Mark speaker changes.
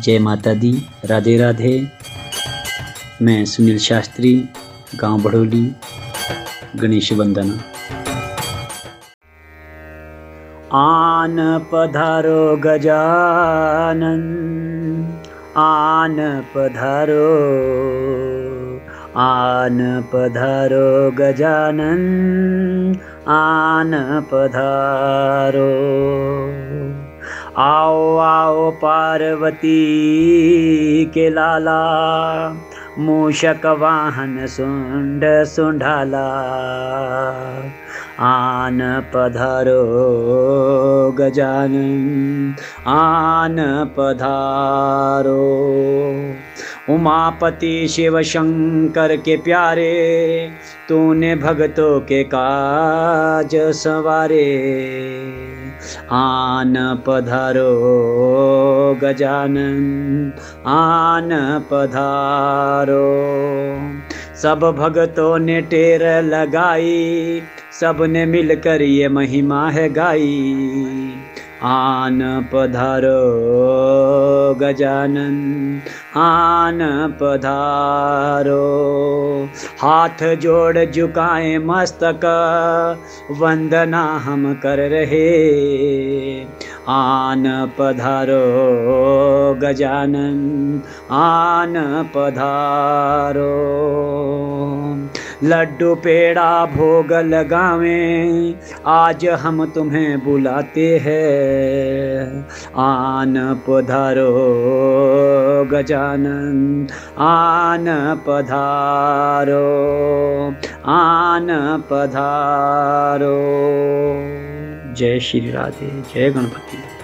Speaker 1: जय माता दी, राधे राधे। मैं सुनील शास्त्री, गाँव बड़ोली गणेश वंदना। आन पधारो गजानन, आन पधारो आन पधारो गजानन आन पधारो आओ पार्वती के लाला मूषक वाहन सुंड सुंढाला। आन पधारो गजानन आन पधारो उमापति शिव शंकर के प्यारे, तूने भगतों के काज सवारे। आन पधारो गजानन, आन पधारो। सब भगतों ने टेर लगाई सबने मिलकर ये महिमा है गाई। आन पधारो गजानन आन पधारो। हाथ जोड़ झुकाए मस्तक, वंदना हम कर रहे। आन पधारो, गजानन आन पधारो। लड्डू, पेड़ा, भोग लगावे। आज हम तुम्हें बुलाते हैं। आन पधारो गजानन, आन पधारो आन पधारो। जय श्री राधे, जय गणपति।